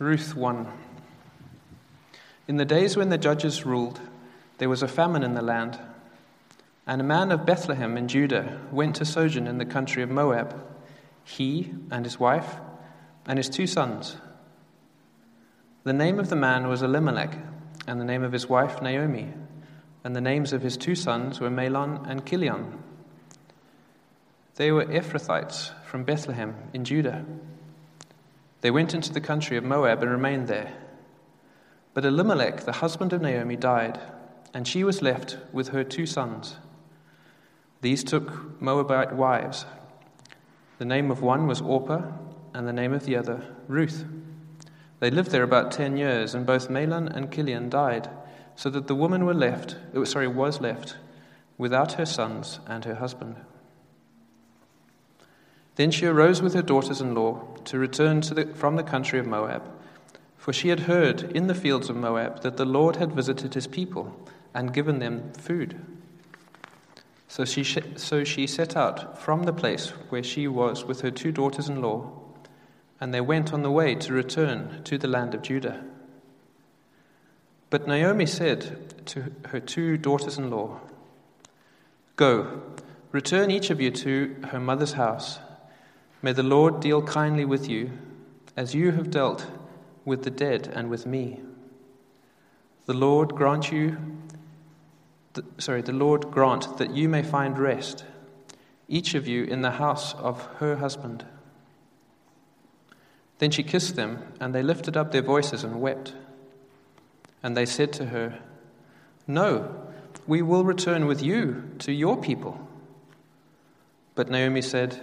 Ruth 1. In the days when the judges ruled, there was a famine in the land, and a man of Bethlehem in Judah went to sojourn in the country of Moab, he and his wife and his two sons. The name of the man was Elimelech, and the name of his wife Naomi, and the names of his two sons were Mahlon and Chilion. They were Ephrathites from Bethlehem in Judah. They went into the country of Moab and remained there. But Elimelech, the husband of Naomi, died, and she was left with her two sons. These took Moabite wives. The name of one was Orpah, and the name of the other, Ruth. They lived there about ten years, and both Mahlon and Chilion died, so that the woman were left, oh, sorry, was left without her sons and her husband. Then she arose with her daughters in law to return to the, from the country of Moab, for she had heard in the fields of Moab that the Lord had visited his people and given them food. So she, so she set out from the place where she was with her two daughters in law, and they went on the way to return to the land of Judah. But Naomi said to her two daughters in law, Go, return each of you to her mother's house. May the Lord deal kindly with you, as you have dealt with the dead and with me. The Lord grant you, the, sorry, the Lord grant that you may find rest, each of you in the house of her husband. Then she kissed them, and they lifted up their voices and wept. And they said to her, No, we will return with you to your people. But Naomi said,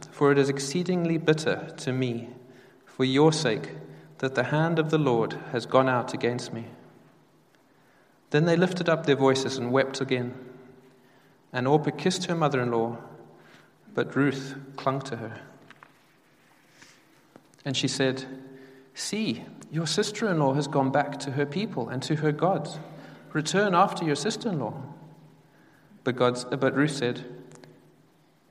for it is exceedingly bitter to me, for your sake, that the hand of the Lord has gone out against me. Then they lifted up their voices and wept again. And Orpah kissed her mother in law, but Ruth clung to her. And she said, See, your sister in law has gone back to her people and to her gods. Return after your sister in law. But, but Ruth said,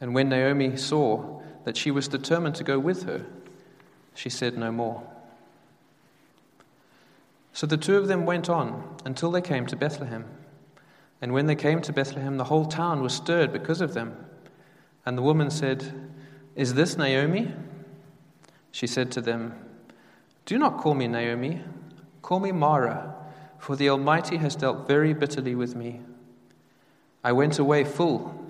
And when Naomi saw that she was determined to go with her, she said no more. So the two of them went on until they came to Bethlehem. And when they came to Bethlehem, the whole town was stirred because of them. And the woman said, Is this Naomi? She said to them, Do not call me Naomi, call me Mara, for the Almighty has dealt very bitterly with me. I went away full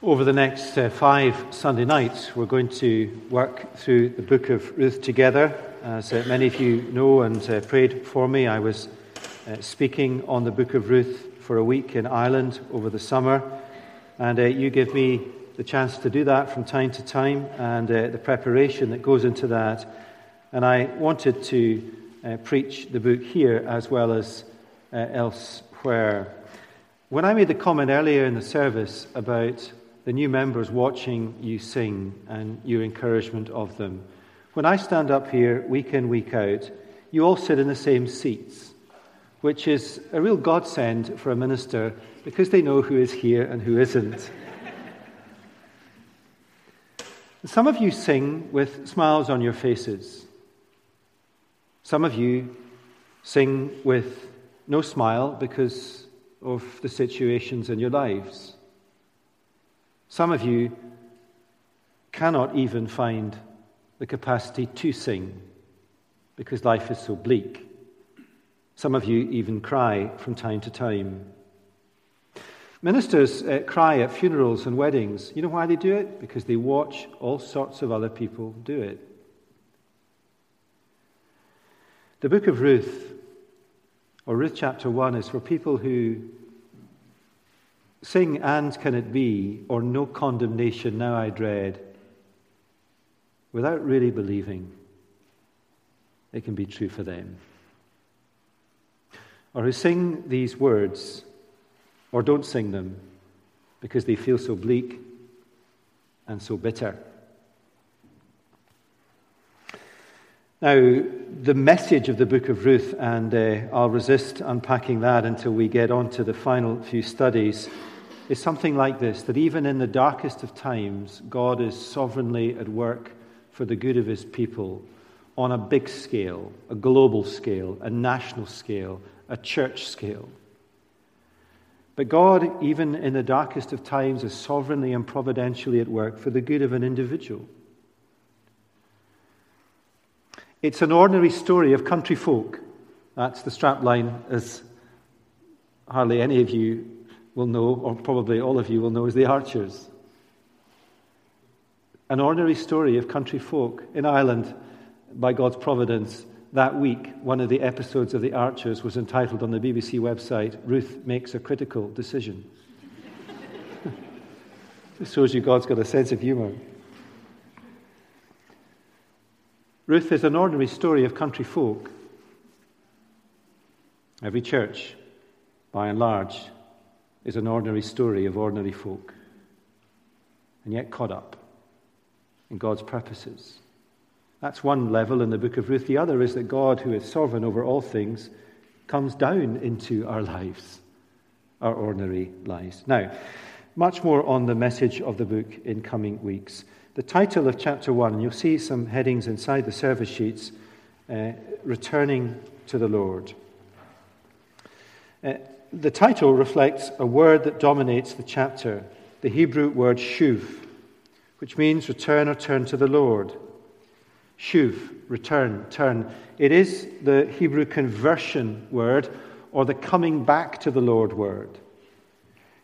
Over the next uh, five Sunday nights, we're going to work through the book of Ruth together. As uh, many of you know and uh, prayed for me, I was uh, speaking on the book of Ruth for a week in Ireland over the summer. And uh, you give me the chance to do that from time to time and uh, the preparation that goes into that. And I wanted to preach the book here as well as elsewhere. When I made the comment earlier in the service about the new members watching you sing and your encouragement of them. When I stand up here week in, week out, you all sit in the same seats. which is a real godsend for a minister because they know who is here and who isn't. Some of you sing with smiles on your faces. Some of you sing with no smile because of the situations in your lives. Some of you cannot even find the capacity to sing because life is so bleak. Some of you even cry from time to time. Ministers uh, cry at funerals and weddings. You know why they do it? Because they watch all sorts of other people do it. The book of Ruth, or Ruth chapter 1, is for people who sing and can it be, or no condemnation, now I dread, without really believing it can be true for them. Or who sing these words or don't sing them because they feel so bleak and so bitter. Now, the message of the book of Ruth, and uh, I'll resist unpacking that until we get on to the final few studies, is something like this that even in the darkest of times, God is sovereignly at work for the good of his people on a big scale, a global scale, a national scale, a church scale. But God, even in the darkest of times, is sovereignly and providentially at work for the good of an individual. It's an ordinary story of country folk. That's the strapline, as hardly any of you will know, or probably all of you will know, as the Archers. An ordinary story of country folk in Ireland, by God's providence, that week, one of the episodes of The Archers was entitled on the BBC website, Ruth Makes a Critical Decision. This shows you God's got a sense of humour. Ruth is an ordinary story of country folk. Every church, by and large, is an ordinary story of ordinary folk, and yet caught up in God's purposes. That's one level in the book of Ruth. The other is that God, who is sovereign over all things, comes down into our lives, our ordinary lives. Now, much more on the message of the book in coming weeks. The title of chapter 1, and you'll see some headings inside the service sheets uh, Returning to the Lord. Uh, the title reflects a word that dominates the chapter, the Hebrew word shuv, which means return or turn to the Lord. Shuv, return, turn. It is the Hebrew conversion word or the coming back to the Lord word.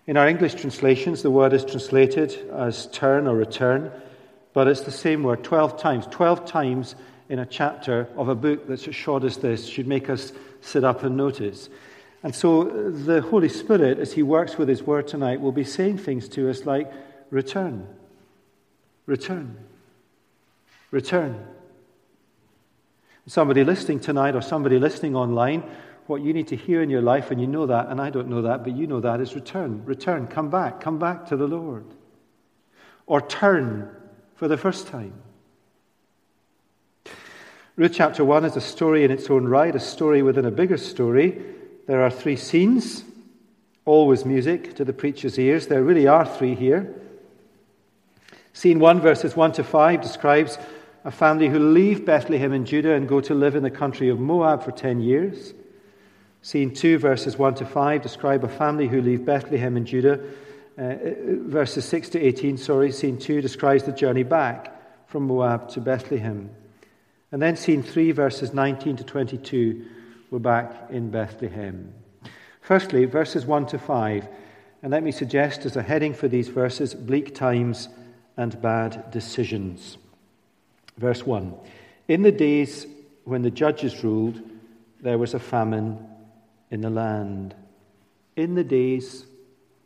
In our English translations, the word is translated as turn or return, but it's the same word 12 times. 12 times in a chapter of a book that's as short as this should make us sit up and notice. And so uh, the Holy Spirit, as He works with His word tonight, will be saying things to us like return, return, return. Somebody listening tonight or somebody listening online, what you need to hear in your life, and you know that, and I don't know that, but you know that, is return. Return. Come back. Come back to the Lord. Or turn for the first time. Ruth chapter 1 is a story in its own right, a story within a bigger story. There are three scenes, always music to the preacher's ears. There really are three here. Scene 1, verses 1 to 5, describes a family who leave Bethlehem in Judah and go to live in the country of Moab for 10 years. Scene 2, verses 1 to 5, describe a family who leave Bethlehem in Judah. Uh, verses 6 to 18, sorry, scene 2 describes the journey back from Moab to Bethlehem. And then scene 3, verses 19 to 22, we're back in Bethlehem. Firstly, verses 1 to 5. And let me suggest as a heading for these verses bleak times and bad decisions. Verse 1 In the days when the judges ruled, there was a famine in the land. In the days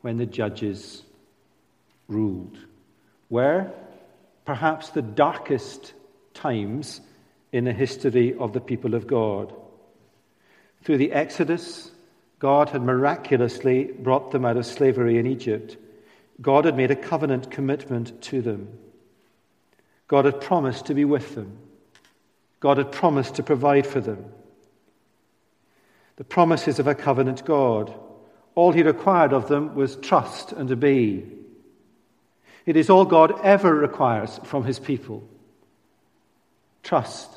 when the judges ruled. Where? Perhaps the darkest times in the history of the people of God. Through the Exodus, God had miraculously brought them out of slavery in Egypt. God had made a covenant commitment to them. God had promised to be with them. God had promised to provide for them. the promises of a covenant God. All he required of them was trust and obey. It is all God ever requires from his people trust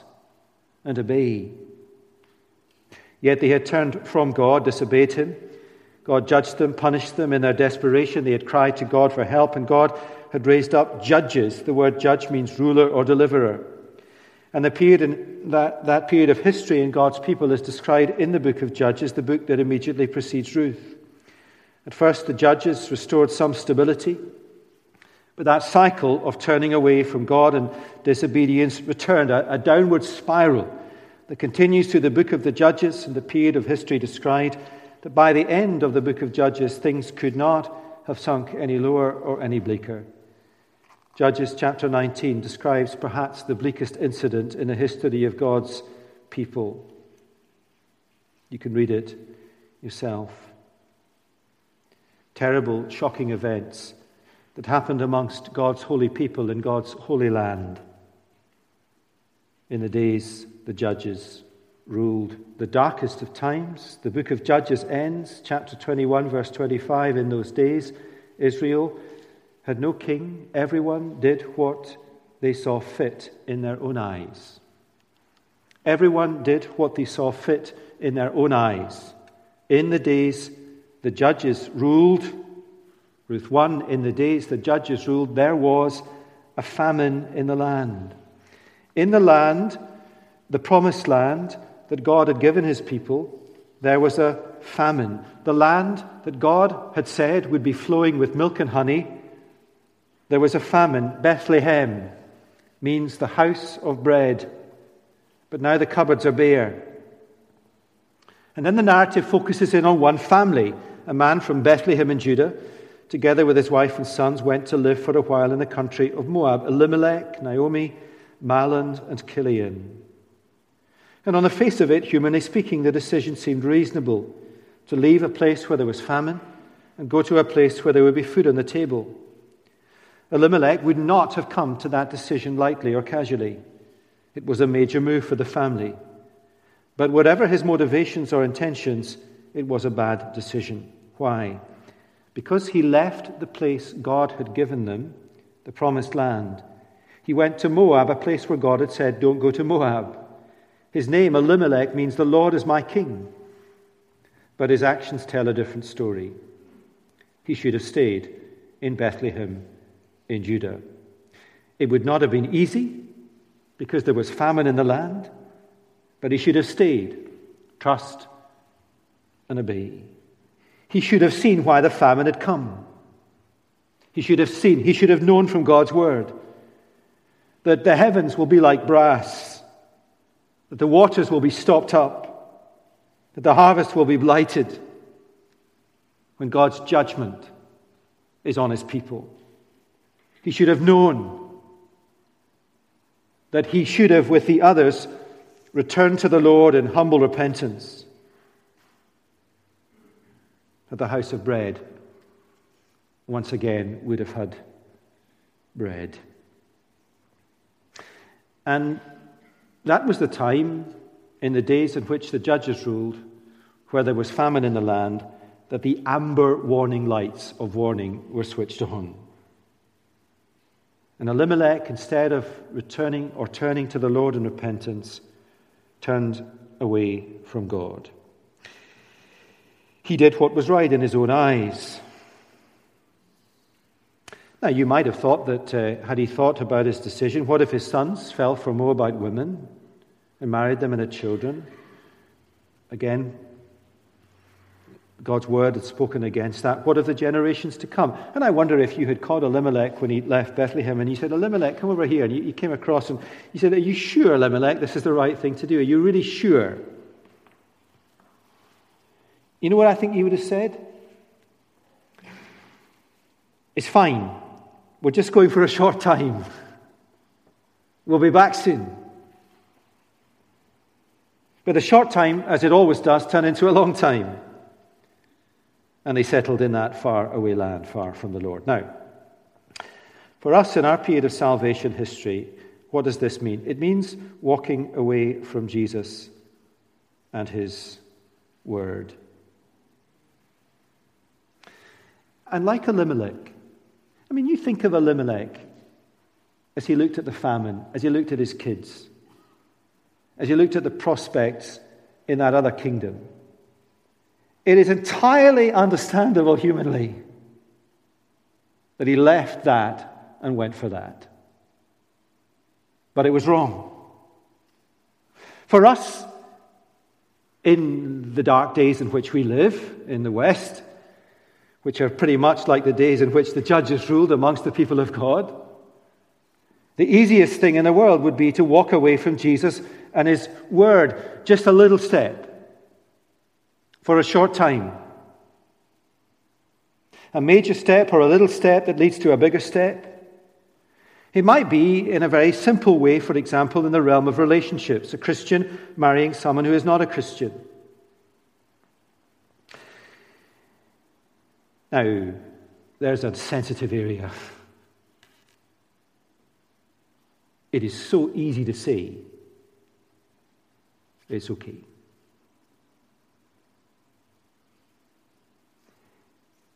and obey. Yet they had turned from God, disobeyed him. God judged them, punished them in their desperation. They had cried to God for help, and God had raised up judges. The word judge means ruler or deliverer. And the period in that, that period of history in God's people is described in the book of Judges, the book that immediately precedes Ruth. At first, the judges restored some stability, but that cycle of turning away from God and disobedience returned, a, a downward spiral that continues through the book of the Judges and the period of history described, that by the end of the book of Judges, things could not have sunk any lower or any bleaker. Judges chapter 19 describes perhaps the bleakest incident in the history of God's people. You can read it yourself. Terrible, shocking events that happened amongst God's holy people in God's holy land. In the days the judges ruled the darkest of times. The book of Judges ends, chapter 21, verse 25. In those days, Israel had no king. Everyone did what they saw fit in their own eyes. Everyone did what they saw fit in their own eyes. In the days the judges ruled, Ruth 1, in the days the judges ruled, there was a famine in the land. In the land, the promised land that God had given his people, there was a famine. The land that God had said would be flowing with milk and honey there was a famine. Bethlehem means the house of bread. But now the cupboards are bare. And then the narrative focuses in on one family. A man from Bethlehem in Judah, together with his wife and sons, went to live for a while in the country of Moab Elimelech, Naomi, Mahlon, and Chilion. And on the face of it, humanly speaking, the decision seemed reasonable to leave a place where there was famine and go to a place where there would be food on the table. Elimelech would not have come to that decision lightly or casually. It was a major move for the family. But whatever his motivations or intentions, it was a bad decision. Why? Because he left the place God had given them, the promised land. He went to Moab, a place where God had said, Don't go to Moab. His name, Elimelech, means the Lord is my king. But his actions tell a different story. He should have stayed in Bethlehem in Judah. It would not have been easy because there was famine in the land, but he should have stayed, trust, and obey. He should have seen why the famine had come. He should have seen, he should have known from God's word that the heavens will be like brass, that the waters will be stopped up, that the harvest will be blighted when God's judgment is on his people. He should have known that he should have, with the others, returned to the Lord in humble repentance that the house of bread once again would have had bread. And that was the time in the days in which the judges ruled, where there was famine in the land, that the amber warning lights of warning were switched on. And Elimelech, instead of returning or turning to the Lord in repentance, turned away from God. He did what was right in his own eyes. Now, you might have thought that, uh, had he thought about his decision, what if his sons fell for Moabite women and married them and had children? Again, God's word had spoken against that. What of the generations to come? And I wonder if you had called Elimelech when he left Bethlehem and you said, Elimelech, come over here. And you, came across him. You said, Are you sure, Elimelech, this is the right thing to do? Are you really sure? You know what I think he would have said? It's fine. We're just going for a short time. We'll be back soon. But the short time, as it always does, turn into a long time. And they settled in that far away land, far from the Lord. Now, for us in our period of salvation history, what does this mean? It means walking away from Jesus and his word. And like Elimelech, I mean, you think of Elimelech as he looked at the famine, as he looked at his kids, as he looked at the prospects in that other kingdom. It is entirely understandable humanly that he left that and went for that. But it was wrong. For us, in the dark days in which we live in the West, which are pretty much like the days in which the judges ruled amongst the people of God, the easiest thing in the world would be to walk away from Jesus and his word just a little step for a short time. A major step or a little step that leads to a bigger step. It might be in a very simple way, for example, in the realm of relationships, a Christian marrying someone who is not a Christian. Now, there's a sensitive area. It is so easy to say, it's okay.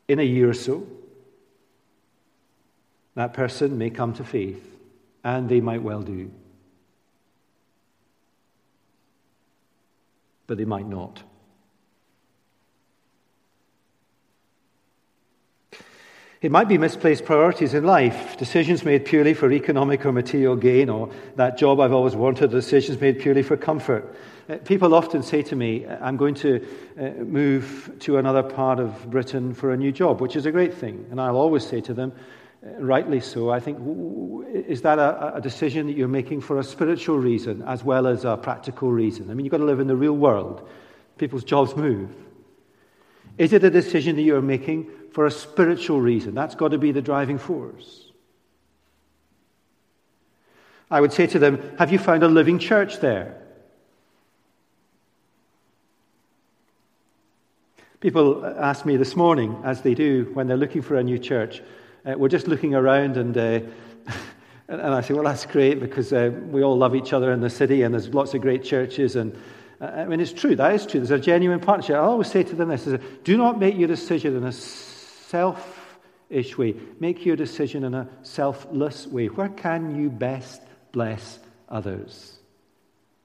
In a year or so, that person may come to faith, and they might well do. But they might not. It might be misplaced priorities in life, decisions made purely for economic or material gain, or that job I've always wanted, decisions made purely for comfort. Uh, people often say to me, I'm going to uh, move to another part of Britain for a new job, which is a great thing. And I'll always say to them, uh, rightly so, I think, is that a decision that you're making for a spiritual reason as well as a practical reason? I mean, you've got to live in the real world. People's jobs move. Is it a decision that you're making for a spiritual reason? That's got to be the driving force. I would say to them, Have you found a living church there? People ask me this morning, as they do when they're looking for a new church, uh, we're just looking around and, uh, and I say, well, that's great because uh, we all love each other in the city and there's lots of great churches. And uh, I mean, it's true, that is true. There's a genuine partnership. I always say to them this is, do not make your decision in a selfish way, make your decision in a selfless way. Where can you best bless others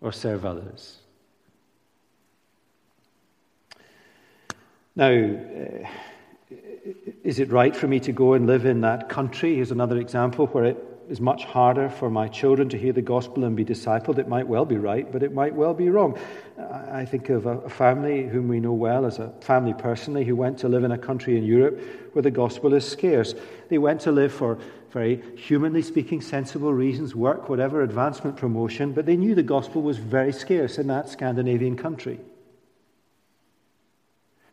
or serve others? Now, uh, is it right for me to go and live in that country? Here's another example where it is much harder for my children to hear the gospel and be discipled. It might well be right, but it might well be wrong. I think of a family whom we know well as a family personally who went to live in a country in Europe where the gospel is scarce. They went to live for very humanly speaking, sensible reasons work, whatever, advancement, promotion, but they knew the gospel was very scarce in that Scandinavian country.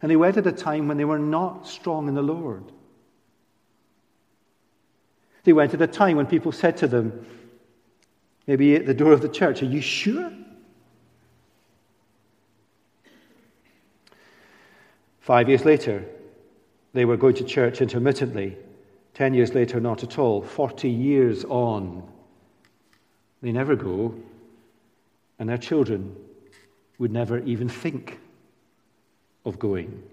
And they went at a time when they were not strong in the Lord. They went at a time when people said to them, maybe at the door of the church, Are you sure? Five years later, they were going to church intermittently. Ten years later, not at all. Forty years on, they never go, and their children would never even think of going.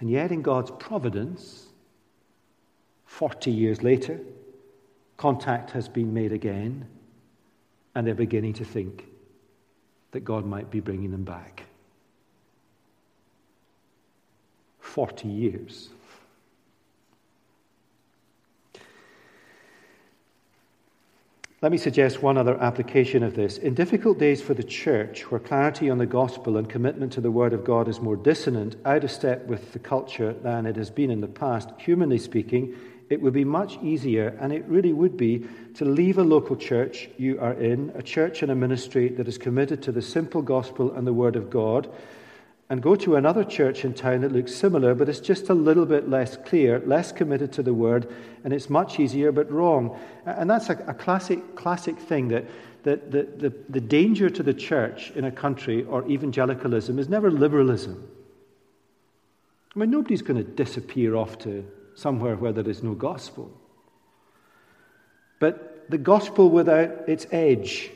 And yet, in God's providence, 40 years later, contact has been made again, and they're beginning to think that God might be bringing them back. 40 years. Let me suggest one other application of this. In difficult days for the church, where clarity on the gospel and commitment to the word of God is more dissonant, out of step with the culture than it has been in the past, humanly speaking, it would be much easier, and it really would be, to leave a local church you are in, a church and a ministry that is committed to the simple gospel and the word of God, and go to another church in town that looks similar, but it's just a little bit less clear, less committed to the word, and it's much easier but wrong. And that's a, a classic, classic thing that, that the, the, the danger to the church in a country or evangelicalism is never liberalism. I mean, nobody's going to disappear off to somewhere where there is no gospel. But the gospel without its edge,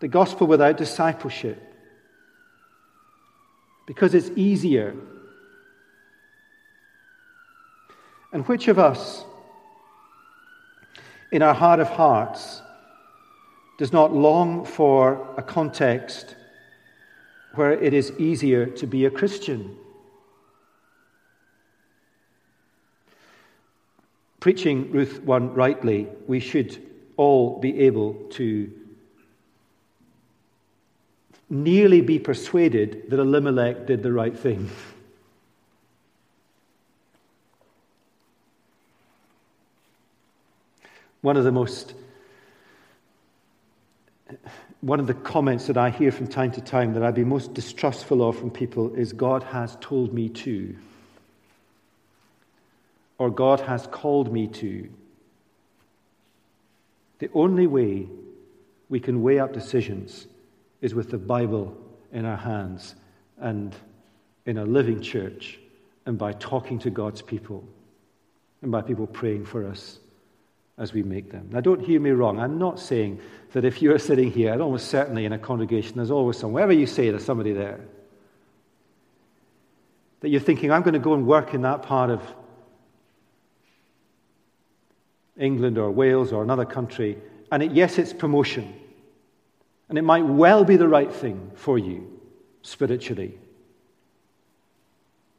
the gospel without discipleship, because it's easier. And which of us, in our heart of hearts, does not long for a context where it is easier to be a Christian? Preaching Ruth 1 rightly, we should all be able to nearly be persuaded that Elimelech did the right thing. One of the most one of the comments that I hear from time to time that I'd be most distrustful of from people is God has told me to, or God has called me to. The only way we can weigh up decisions is with the Bible in our hands and in a living church and by talking to God's people and by people praying for us as we make them. Now, don't hear me wrong. I'm not saying that if you're sitting here, and almost certainly in a congregation, there's always some, wherever you say, there's somebody there, that you're thinking, I'm going to go and work in that part of England or Wales or another country, and it, yes, it's promotion. And it might well be the right thing for you spiritually.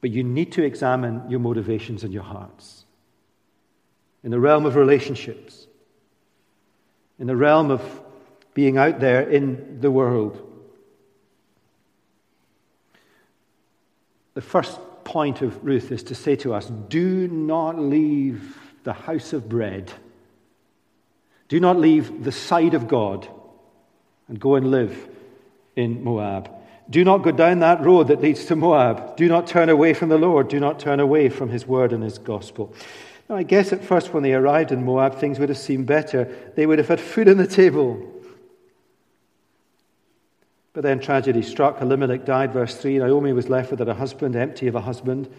But you need to examine your motivations and your hearts. In the realm of relationships, in the realm of being out there in the world. The first point of Ruth is to say to us do not leave the house of bread, do not leave the side of God and go and live in Moab. Do not go down that road that leads to Moab. Do not turn away from the Lord. Do not turn away from his word and his gospel. Now, I guess at first, when they arrived in Moab, things would have seemed better. They would have had food on the table. But then tragedy struck. Elimelech died, verse 3. Naomi was left without a husband, empty of a husband.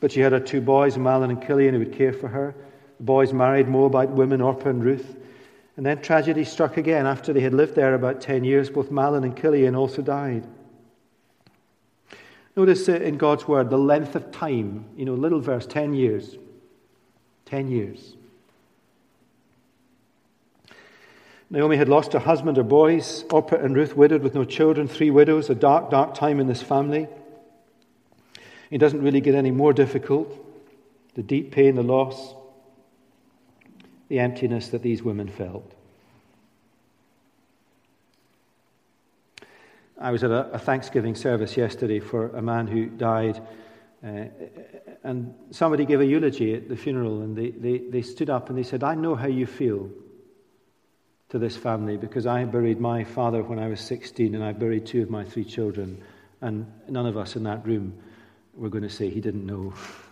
But she had her two boys, Mahlon and Chilion, who would care for her. The boys married Moabite women, Orpah and Ruth. And then tragedy struck again. After they had lived there about 10 years, both Mahlon and Chilion also died. Notice in God's word the length of time, you know, little verse, 10 years. 10 years. Naomi had lost her husband, her boys, Orpah and Ruth, widowed with no children, three widows, a dark, dark time in this family. It doesn't really get any more difficult. The deep pain, the loss the emptiness that these women felt. I was at a, a Thanksgiving service yesterday for a man who died, uh, and somebody gave a eulogy at the funeral, and they, they, they stood up and they said, I know how you feel to this family because I buried my father when I was 16, and I buried two of my three children, and none of us in that room were going to say he didn't know.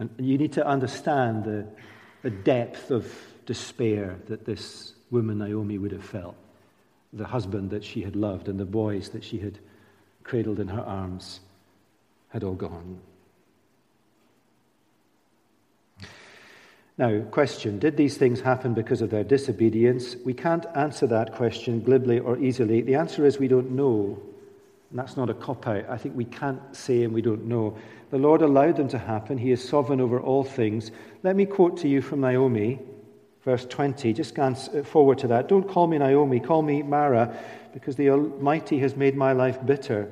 And you need to understand the, the depth of despair that this woman, Naomi, would have felt. The husband that she had loved and the boys that she had cradled in her arms had all gone. Now, question Did these things happen because of their disobedience? We can't answer that question glibly or easily. The answer is we don't know. And that's not a cop out. I think we can't say and we don't know. The Lord allowed them to happen. He is sovereign over all things. Let me quote to you from Naomi, verse 20. Just glance uh, forward to that. Don't call me Naomi, call me Mara, because the Almighty has made my life bitter.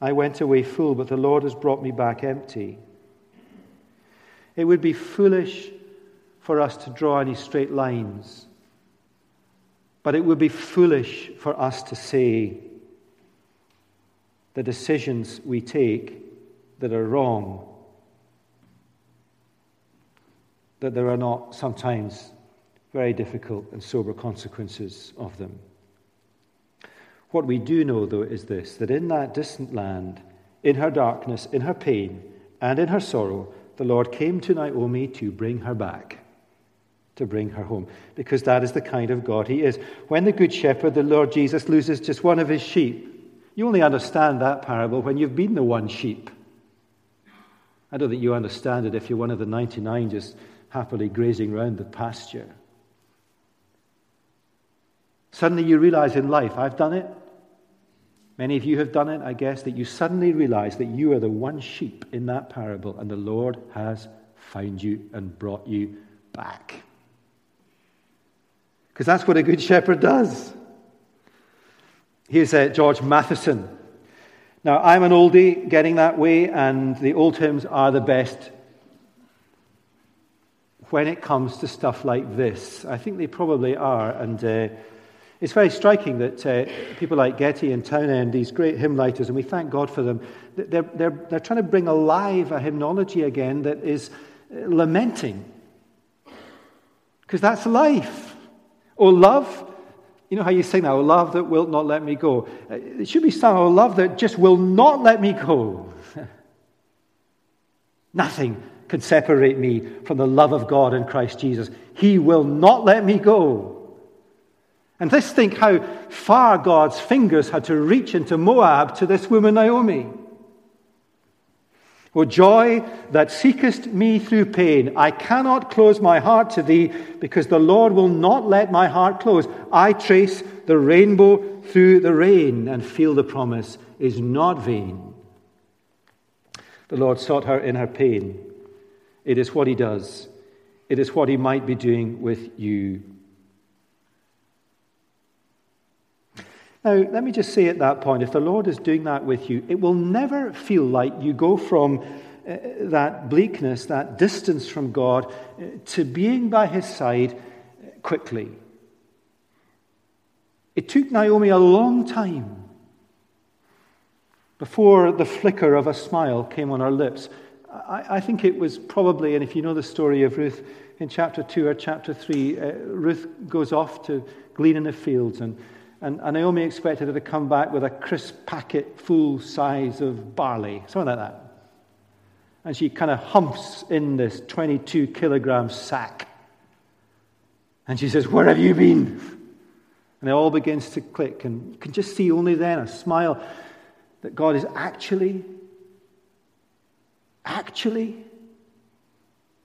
I went away full, but the Lord has brought me back empty. It would be foolish for us to draw any straight lines, but it would be foolish for us to say the decisions we take that are wrong, that there are not sometimes very difficult and sober consequences of them. What we do know, though, is this that in that distant land, in her darkness, in her pain, and in her sorrow, the Lord came to Naomi to bring her back, to bring her home, because that is the kind of God He is. When the Good Shepherd, the Lord Jesus, loses just one of his sheep, you only understand that parable when you've been the one sheep. I don't think you understand it if you're one of the 99 just happily grazing around the pasture. Suddenly you realize in life, I've done it. Many of you have done it, I guess, that you suddenly realize that you are the one sheep in that parable and the Lord has found you and brought you back. Because that's what a good shepherd does. Here's uh, George Matheson. Now, I'm an oldie getting that way, and the old hymns are the best when it comes to stuff like this. I think they probably are. And uh, it's very striking that uh, people like Getty and Townend, these great hymn writers, and we thank God for them, they're, they're, they're trying to bring alive a hymnology again that is uh, lamenting. Because that's life. Or love. You know how you sing that? Oh, love that wilt not let me go. Uh, it should be sung, oh, love that just will not let me go. Nothing can separate me from the love of God in Christ Jesus. He will not let me go. And let's think how far God's fingers had to reach into Moab to this woman Naomi. O joy that seekest me through pain, I cannot close my heart to thee because the Lord will not let my heart close. I trace the rainbow through the rain and feel the promise is not vain. The Lord sought her in her pain. It is what he does. It is what he might be doing with you. Now, let me just say at that point if the Lord is doing that with you, it will never feel like you go from uh, that bleakness, that distance from God, uh, to being by his side quickly. It took Naomi a long time before the flicker of a smile came on her lips. I, I, think it was probably, and if you know the story of Ruth in chapter 2 or chapter 3, uh, Ruth goes off to glean in the fields, and, and, and Naomi expected her to come back with a crisp packet full size of barley, something like that. And she kind of humps in this 22 kilogram sack. And she says, Where have you been? And it all begins to click, and you can just see only then a smile that God is actually actually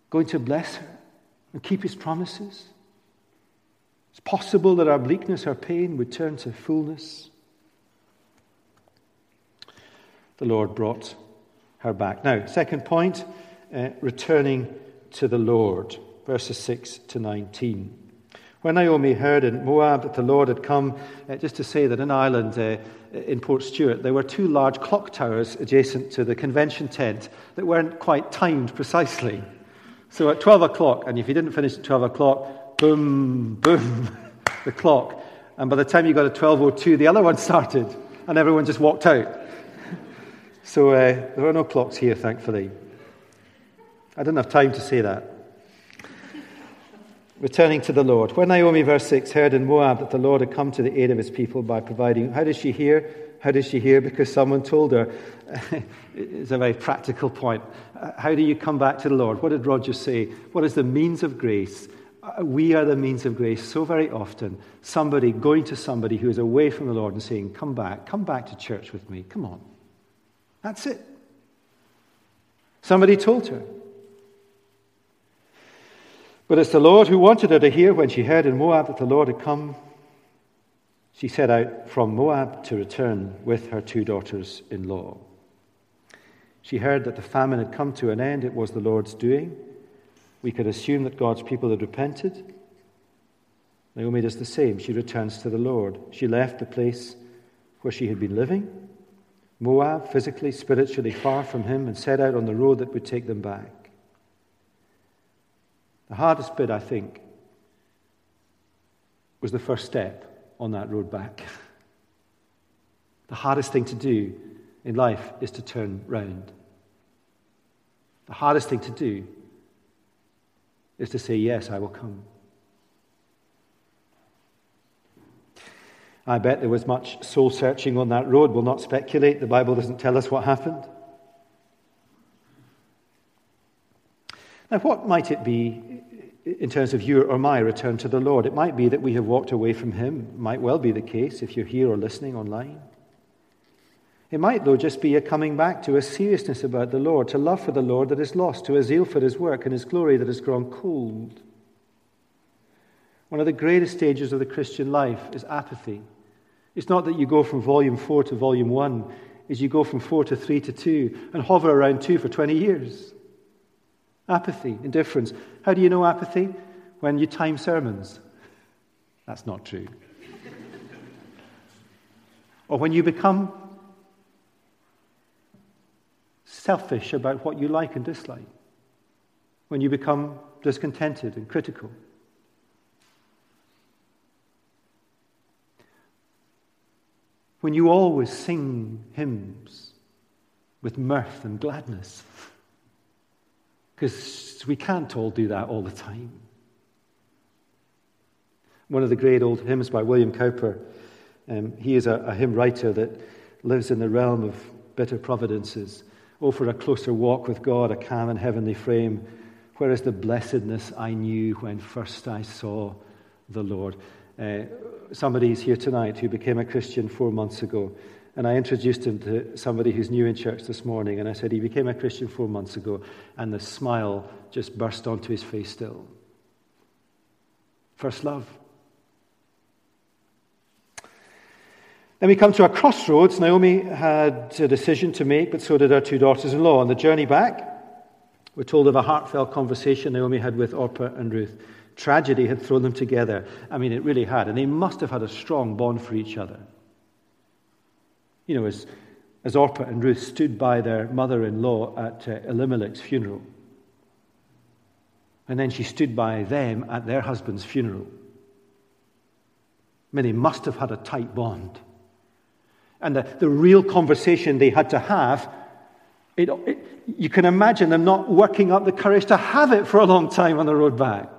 going to bless her and keep his promises? It's possible that our bleakness, our pain would turn to fullness. The Lord brought her back. Now, second point, uh, returning to the Lord, verses 6 to 19. When Naomi heard in Moab that the Lord had come, uh, just to say that in Ireland, uh, in Portstewart, there were two large clock towers adjacent to the convention tent that weren't quite timed precisely. So at 12 o'clock, and if you didn't finish at 12 o'clock, boom, boom, the clock. And by the time you got to 12.02, the other one started, and everyone just walked out. So uh, there are no clocks here, thankfully. I didn't have time to say that. Returning to the Lord. When Naomi, verse 6, heard in Moab that the Lord had come to the aid of his people by providing, how does she hear? How does she hear? Because someone told her. it's a very practical point. How do you come back to the Lord? What did Roger say? What is the means of grace? Uh, we are the means of grace so very often. Somebody going to somebody who is away from the Lord and saying, Come back, come back to church with me. Come on. That's it. Somebody told her. But it's the Lord who wanted her to hear when she heard in Moab that the Lord had come. She set out from Moab to return with her two daughters in law. She heard that the famine had come to an end, it was the Lord's doing. We could assume that God's people had repented. Naomi does the same. She returns to the Lord. She left the place where she had been living, Moab, physically, spiritually far from him, and set out on the road that would take them back. The hardest bit, I think, was the first step on that road back. The hardest thing to do in life is to turn round. The hardest thing to do is to say, Yes, I will come. I bet there was much soul searching on that road. We'll not speculate. The Bible doesn't tell us what happened. Now, what might it be in terms of your or my return to the Lord? It might be that we have walked away from Him. Might well be the case if you're here or listening online. It might, though, just be a coming back to a seriousness about the Lord, to love for the Lord that is lost, to a zeal for His work and His glory that has grown cold. One of the greatest stages of the Christian life is apathy. It's not that you go from volume 4 to volume 1, is you go from 4 to 3 to 2 and hover around 2 for 20 years. Apathy, indifference. How do you know apathy? When you time sermons. That's not true. or when you become selfish about what you like and dislike. When you become discontented and critical. When you always sing hymns with mirth and gladness. Because we can't all do that all the time. One of the great old hymns by William Cowper, um, he is a, a hymn writer that lives in the realm of bitter providences. Oh, for a closer walk with God, a calm and heavenly frame. Where is the blessedness I knew when first I saw the Lord? Uh, somebody's here tonight who became a Christian four months ago. And I introduced him to somebody who's new in church this morning. And I said, He became a Christian four months ago. And the smile just burst onto his face still. First love. Then we come to a crossroads. Naomi had a decision to make, but so did her two daughters in law. On the journey back, we're told of a heartfelt conversation Naomi had with Orpah and Ruth. Tragedy had thrown them together. I mean, it really had. And they must have had a strong bond for each other. You know, as, as Orpah and Ruth stood by their mother in law at uh, Elimelech's funeral, and then she stood by them at their husband's funeral. I mean, they must have had a tight bond. And the, the real conversation they had to have, it, it, you can imagine them not working up the courage to have it for a long time on the road back.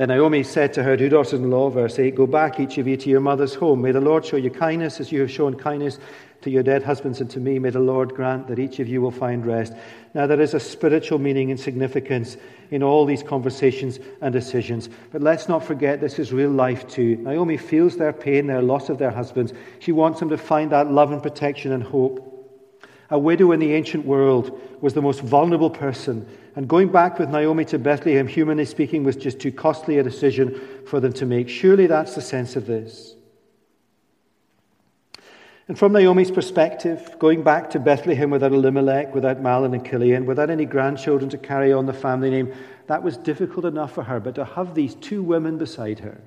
Then Naomi said to her two daughters in law, verse 8, Go back, each of you, to your mother's home. May the Lord show you kindness as you have shown kindness to your dead husbands and to me. May the Lord grant that each of you will find rest. Now, there is a spiritual meaning and significance in all these conversations and decisions. But let's not forget this is real life too. Naomi feels their pain, their loss of their husbands. She wants them to find that love and protection and hope. A widow in the ancient world was the most vulnerable person and going back with Naomi to Bethlehem, humanly speaking, was just too costly a decision for them to make. Surely that's the sense of this. And from Naomi's perspective, going back to Bethlehem without Elimelech, without Mahlon and Chilion, without any grandchildren to carry on the family name, that was difficult enough for her. But to have these two women beside her,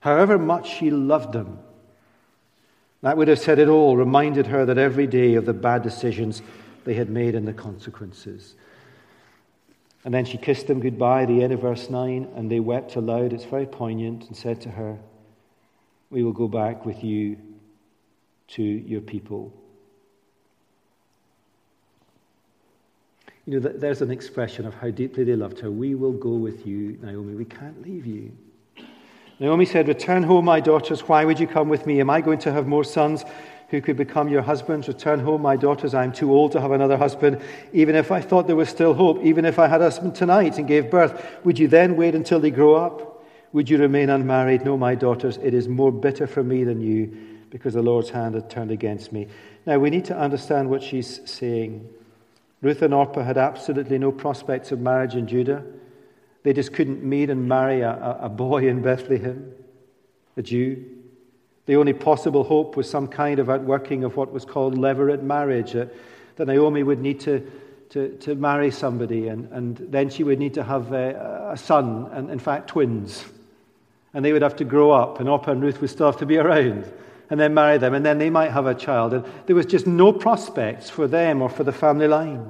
however much she loved them, that would have said it all, reminded her that every day of the bad decisions they had made and the consequences. And then she kissed them goodbye, the end of verse 9, and they wept aloud. It's very poignant, and said to her, We will go back with you to your people. You know, there's an expression of how deeply they loved her. We will go with you, Naomi. We can't leave you. Naomi said, Return home, my daughters. Why would you come with me? Am I going to have more sons? Who could become your husbands. Return home, my daughters. I am too old to have another husband. Even if I thought there was still hope, even if I had a husband tonight and gave birth, would you then wait until they grow up? Would you remain unmarried? No, my daughters, it is more bitter for me than you because the Lord's hand had turned against me. Now, we need to understand what she's saying. Ruth and Orpah had absolutely no prospects of marriage in Judah. They just couldn't meet and marry a, a boy in Bethlehem, a Jew. The only possible hope was some kind of outworking of what was called levirate marriage, uh, that Naomi would need to, to, to marry somebody, and, and then she would need to have a, a son, and in fact, twins. And they would have to grow up, and Orpah and Ruth would still have to be around, and then marry them, and then they might have a child. And there was just no prospects for them or for the family line.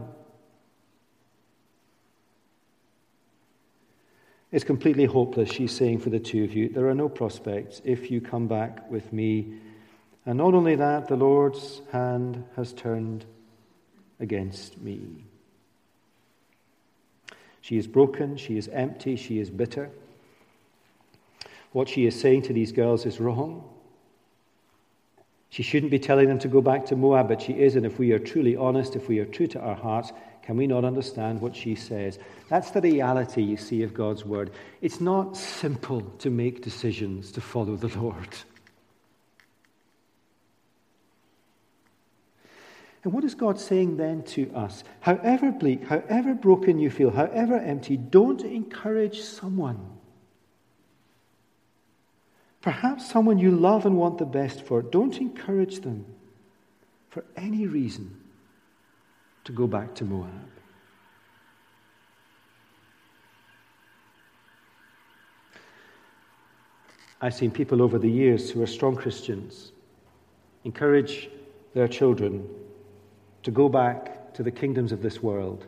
It's completely hopeless, she's saying for the two of you. There are no prospects if you come back with me. And not only that, the Lord's hand has turned against me. She is broken, she is empty, she is bitter. What she is saying to these girls is wrong. She shouldn't be telling them to go back to Moab, but she is. And if we are truly honest, if we are true to our hearts, can we not understand what she says? That's the reality, you see, of God's word. It's not simple to make decisions to follow the Lord. And what is God saying then to us? However bleak, however broken you feel, however empty, don't encourage someone Perhaps someone you love and want the best for. Don't encourage them for any reason to go back to Moab. I've seen people over the years who are strong Christians encourage their children to go back to the kingdoms of this world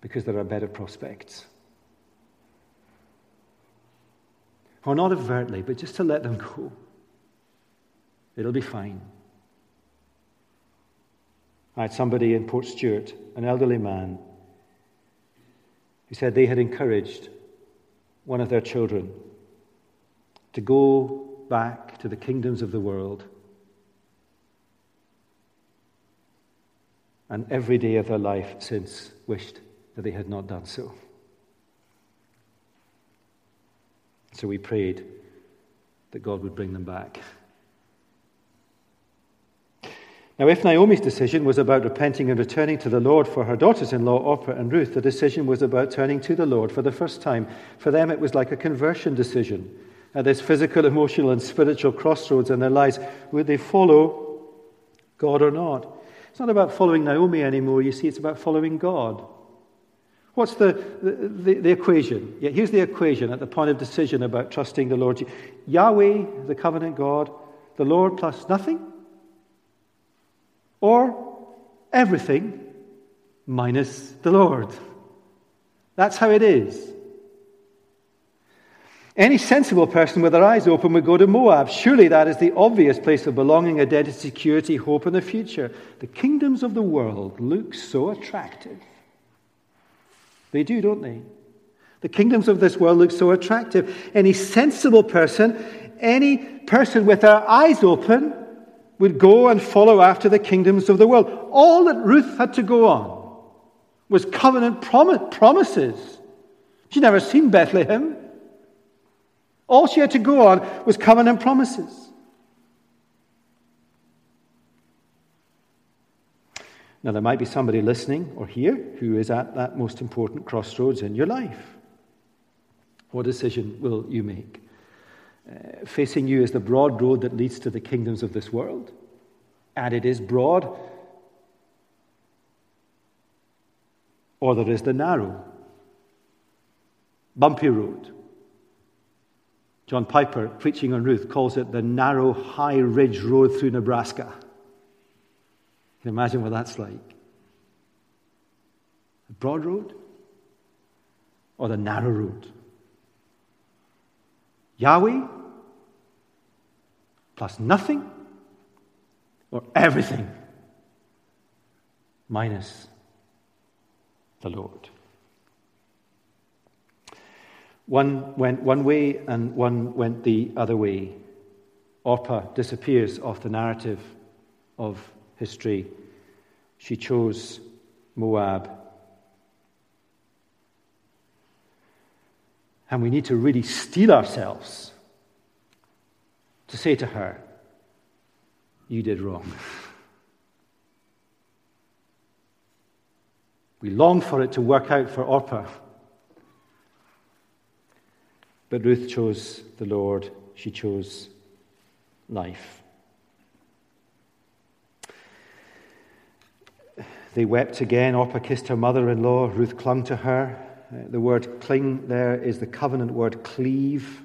because there are better prospects. Or not overtly, but just to let them go. It'll be fine. I had somebody in Portstewart, an elderly man, who said they had encouraged one of their children to go back to the kingdoms of the world. And every day of their life since wished that they had not done so. So we prayed that God would bring them back. Now, if Naomi's decision was about repenting and returning to the Lord for her daughters in law, Orpah and Ruth, the decision was about turning to the Lord for the first time. For them, it was like a conversion decision. At this physical, emotional, and spiritual crossroads in their lives, would they follow God or not? It's not about following Naomi anymore, you see, it's about following God. What's the, the, the, equation? Yeah, here's the equation at the point of decision about trusting the Lord Yahweh, the covenant God, the Lord plus nothing, or everything minus the Lord. That's how it is. Any sensible person with their eyes open would go to Moab. Surely that is the obvious place of belonging, identity, security, hope in the future. The kingdoms of the world look so attractive. They do, don't they? The kingdoms of this world look so attractive. Any sensible person, any person with their eyes open, would go and follow after the kingdoms of the world. All that Ruth had to go on was covenant prom- promises. She'd never seen Bethlehem. All she had to go on was covenant promises. Now, there might be somebody listening or here who is at that most important crossroads in your life. What decision will you make? Uh, facing you is the broad road that leads to the kingdoms of this world, and it is broad, or there is the narrow, bumpy road. John Piper, preaching on Ruth, calls it the narrow, high ridge road through Nebraska. You can imagine what that's like. The broad road or the narrow road? Yahweh plus nothing or everything minus the Lord. One went one way and one went the other way. Orpah disappears off the narrative of history, she chose Moab. And we need to really steel ourselves to say to her, You did wrong. We long for it to work out for Orpah. But Ruth chose the Lord, she chose life. They wept again. Orpah kissed her mother in law. Ruth clung to her. Uh, the word cling there is the covenant word cleave.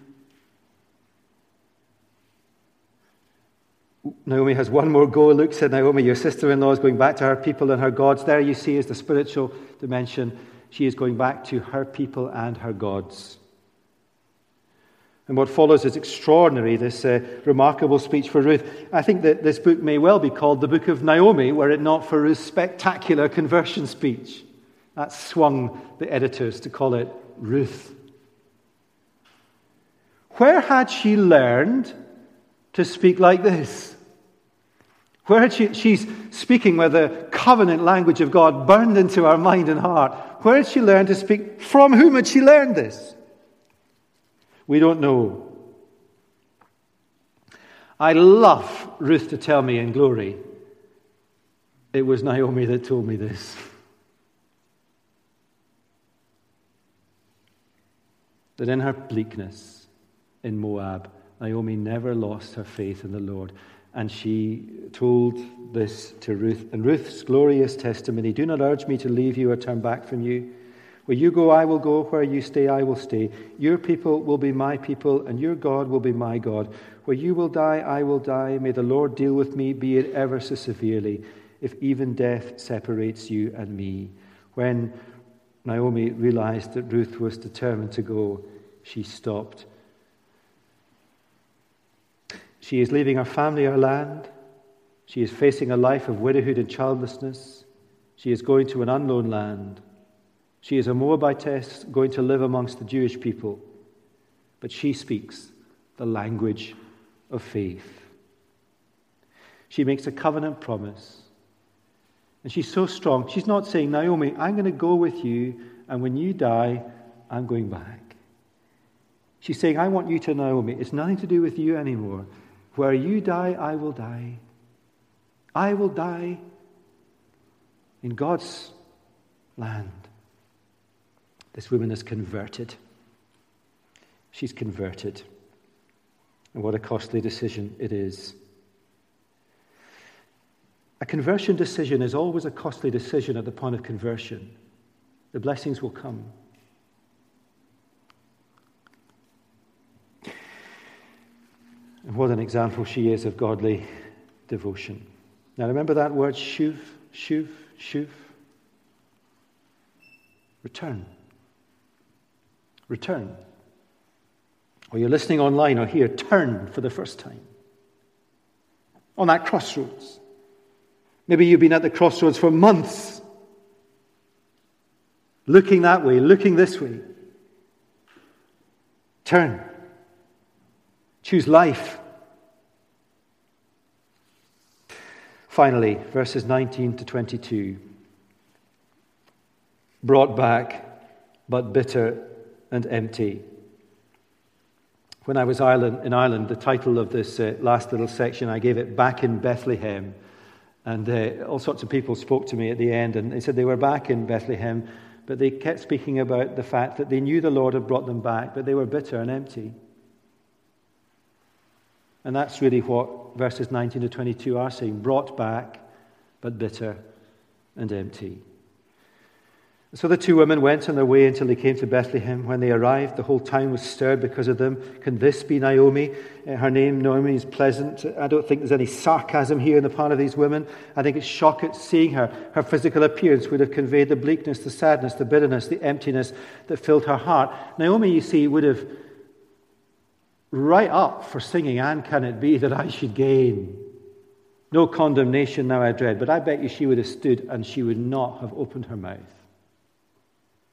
Naomi has one more go. Look, said Naomi, your sister in law is going back to her people and her gods. There you see is the spiritual dimension. She is going back to her people and her gods. And what follows is extraordinary, this uh, remarkable speech for Ruth. I think that this book may well be called the Book of Naomi, were it not for Ruth's spectacular conversion speech. That swung the editors to call it Ruth. Where had she learned to speak like this? Where had she, she's speaking with the covenant language of God burned into her mind and heart. Where had she learned to speak? From whom had she learned this? We don't know. I love Ruth to tell me in glory, it was Naomi that told me this. That in her bleakness in Moab, Naomi never lost her faith in the Lord. And she told this to Ruth. And Ruth's glorious testimony Do not urge me to leave you or turn back from you. Where you go, I will go. Where you stay, I will stay. Your people will be my people, and your God will be my God. Where you will die, I will die. May the Lord deal with me, be it ever so severely, if even death separates you and me. When Naomi realized that Ruth was determined to go, she stopped. She is leaving her family, her land. She is facing a life of widowhood and childlessness. She is going to an unknown land. She is a Moabitess going to live amongst the Jewish people, but she speaks the language of faith. She makes a covenant promise. And she's so strong. She's not saying, Naomi, I'm going to go with you, and when you die, I'm going back. She's saying, I want you to, Naomi, it's nothing to do with you anymore. Where you die, I will die. I will die in God's land. This woman is converted. She's converted. And what a costly decision it is. A conversion decision is always a costly decision at the point of conversion. The blessings will come. And what an example she is of godly devotion. Now remember that word shuv, shuv, shuv? Return return. Or you're listening online or here, turn for the first time. On that crossroads. Maybe you've been at the crossroads for months, looking that way, looking this way. Turn. Choose life. Finally, verses 19 to 22. Brought back, but bitter and empty. When I was in Ireland, the title of this uh, last little section, I gave it Back in Bethlehem. And uh, all sorts of people spoke to me at the end, and they said they were back in Bethlehem, but they kept speaking about the fact that they knew the Lord had brought them back, but they were bitter and empty. And that's really what verses 19 to 22 are saying brought back, but bitter and empty. So the two women went on their way until they came to Bethlehem. When they arrived, the whole town was stirred because of them. Can this be Naomi? Uh, her name, Naomi, is pleasant. I don't think there's any sarcasm here in the part of these women. I think it's shock at seeing her. Her physical appearance would have conveyed the bleakness, the sadness, the bitterness, the emptiness that filled her heart. Naomi, you see, would have right up for singing, And can it be that I should gain? No condemnation now I dread. But I bet you she would have stood and she would not have opened her mouth.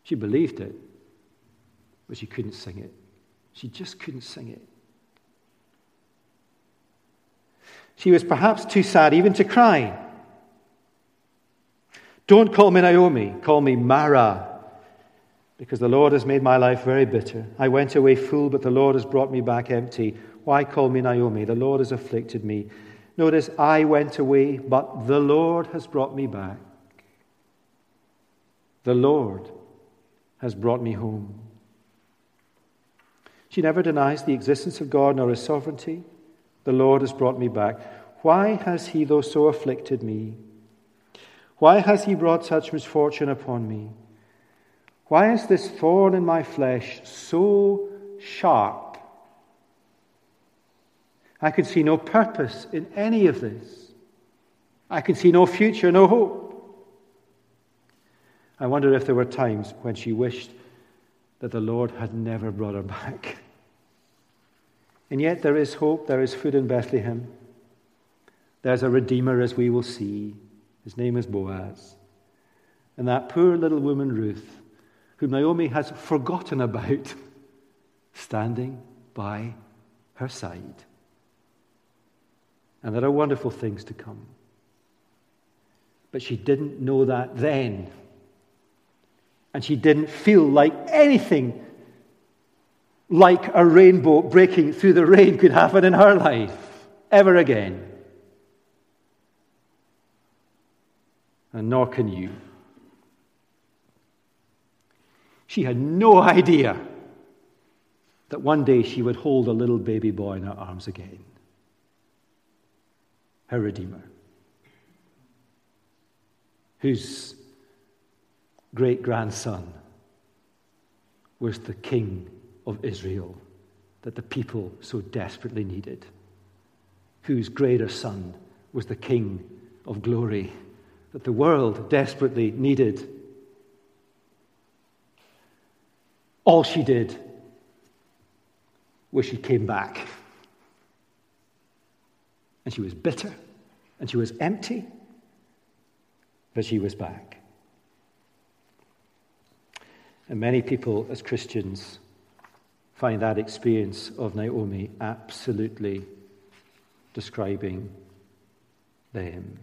She believed it, but she couldn't sing it. She just couldn't sing it. She was perhaps too sad even to cry. Don't call me Naomi, call me Mara, because the Lord has made my life very bitter. I went away full, but the Lord has brought me back empty. Why call me Naomi? The Lord has afflicted me. Notice, I went away, but the Lord has brought me back. The Lord has brought me home. She never denies the existence of God nor his sovereignty. The Lord has brought me back. Why has he, though, so afflicted me? Why has he brought such misfortune upon me? Why is this thorn in my flesh so sharp? I can see no purpose in any of this. I can see no future, no hope. I wonder if there were times when she wished that the Lord had never brought her back. And yet there is hope, there is food in Bethlehem. There's a Redeemer, as we will see. His name is Boaz. And that poor little woman, Ruth, whom Naomi has forgotten about, standing by her side. And there are wonderful things to come. But she didn't know that then. And she didn't feel like anything like a rainbow breaking through the rain could happen in her life ever again. And nor can you. She had no idea that one day she would hold a little baby boy in her arms again. Her Redeemer, whose great grandson was the King of Israel that the people so desperately needed, whose greater son was the King of glory that the world desperately needed. All she did was she came back. And she was bitter and she was empty, but she was back. And many people, as Christians, find that experience of Naomi absolutely describing them.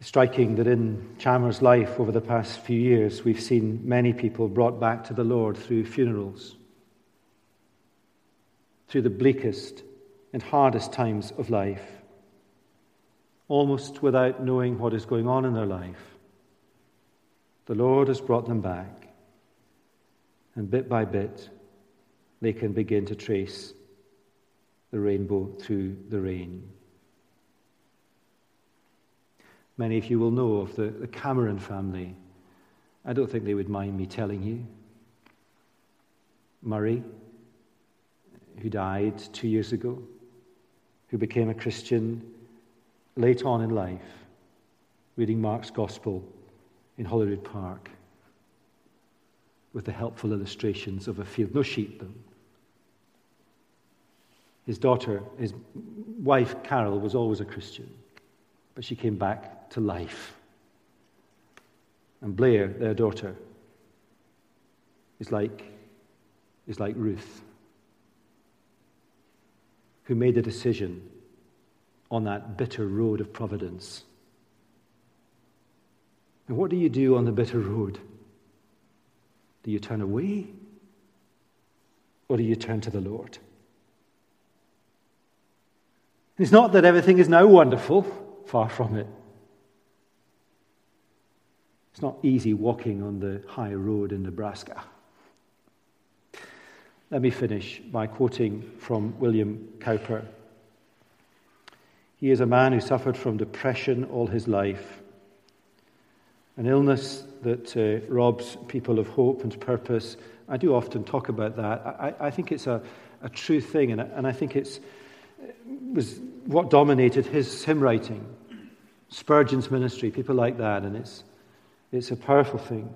Striking that in Chalmers' life over the past few years, we've seen many people brought back to the Lord through funerals, through the bleakest and hardest times of life, almost without knowing what is going on in their life. The Lord has brought them back, and bit by bit, they can begin to trace the rainbow through the rain. Many of you will know of the, the Cameron family. I don't think they would mind me telling you. Murray, who died two years ago, who became a Christian late on in life, reading Mark's Gospel in Holyrood Park with the helpful illustrations of a field. No sheep, though. His daughter, his wife, Carol, was always a Christian, but she came back to life. And Blair, their daughter, is like, is like Ruth, who made a decision on that bitter road of providence. And what do you do on the bitter road? Do you turn away? Or do you turn to the Lord? It's not that everything is now wonderful, far from it. It's not easy walking on the high road in Nebraska. Let me finish by quoting from William Cowper. He is a man who suffered from depression all his life, an illness that uh, robs people of hope and purpose. I do often talk about that. I, I think it's a, a true thing, and, and I think it's was what dominated his hymn writing, Spurgeon's ministry, people like that, and it's it's a powerful thing.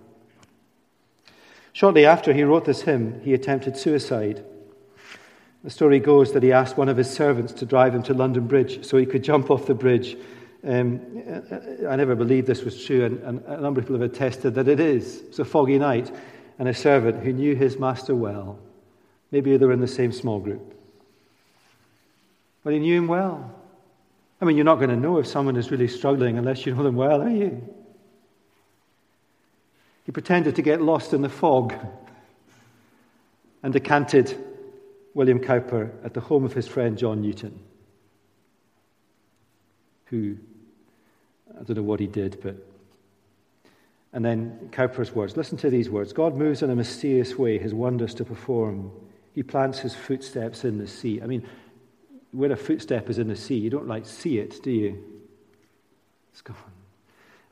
Shortly after he wrote this hymn, he attempted suicide. The story goes that he asked one of his servants to drive him to London Bridge so he could jump off the bridge. Um, I never believed this was true, and, and a number of people have attested that it is. It's a foggy night, and a servant who knew his master well, maybe they were in the same small group, but he knew him well. I mean, you're not going to know if someone is really struggling unless you know them well, are you? He pretended to get lost in the fog and decanted William Cowper at the home of his friend John Newton, who, I don't know what he did, but. And then Cowper's words listen to these words God moves in a mysterious way, his wonders to perform. He plants his footsteps in the sea. I mean, when a footstep is in the sea, you don't like see it, do you? It's gone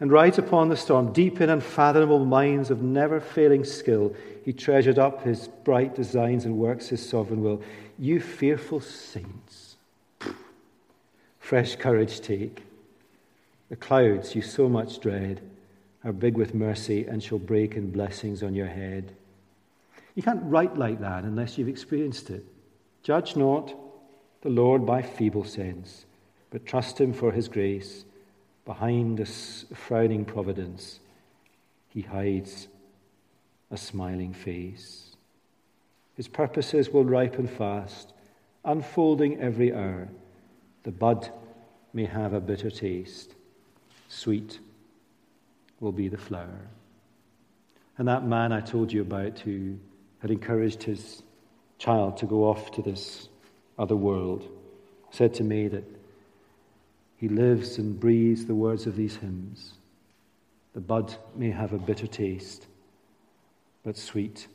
and right upon the storm, deep in unfathomable mines of never failing skill. He treasured up his bright designs and works his sovereign will. You fearful saints, fresh courage take. The clouds you so much dread are big with mercy and shall break in blessings on your head. You can't write like that unless you've experienced it. Judge not the Lord by feeble sense, but trust him for his grace. Behind this frowning providence, he hides a smiling face. His purposes will ripen fast, unfolding every hour. The bud may have a bitter taste, sweet will be the flower. And that man I told you about who had encouraged his child to go off to this other world said to me that he lives and breathes the words of these hymns. The bud may have a bitter taste, but sweet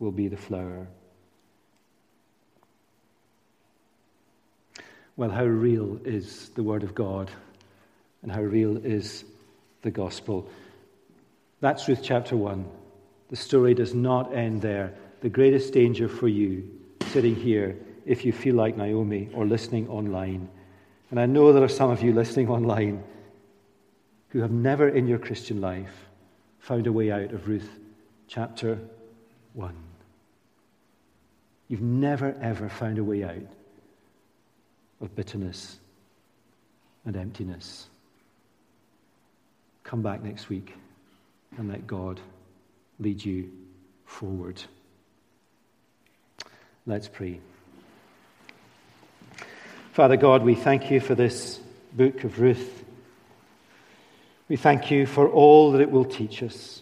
will be the flower. Well, how real is the Word of God and how real is the gospel? That's Ruth chapter 1. The story does not end there. The greatest danger for you sitting here, if you feel like Naomi or listening online, and I know there are some of you listening online who have never in your Christian life found a way out of Ruth chapter 1. You've never, ever found a way out of bitterness and emptiness. Come back next week and let God lead you forward. Let's pray. Father God, we thank you for this book of Ruth. We thank you for all that it will teach us.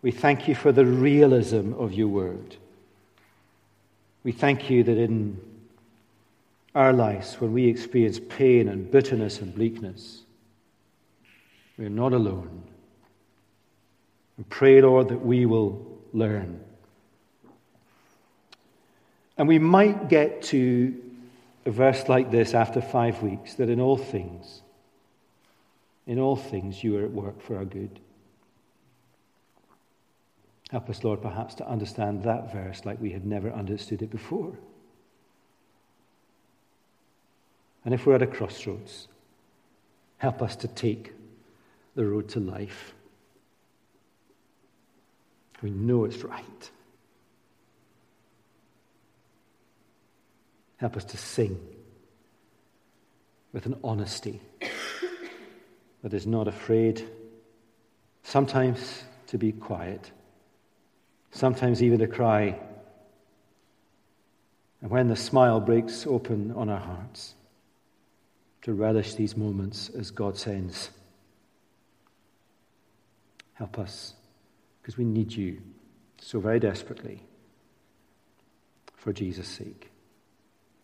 We thank you for the realism of your word. We thank you that in our lives, when we experience pain and bitterness and bleakness, we are not alone. And pray, Lord, that we will learn. And we might get to a verse like this after five weeks that in all things, in all things, you are at work for our good. Help us, Lord, perhaps to understand that verse like we had never understood it before. And if we're at a crossroads, help us to take the road to life. We know it's right. Help us to sing with an honesty that is not afraid, sometimes to be quiet, sometimes even to cry. And when the smile breaks open on our hearts, to relish these moments as God sends. Help us, because we need you so very desperately for Jesus' sake.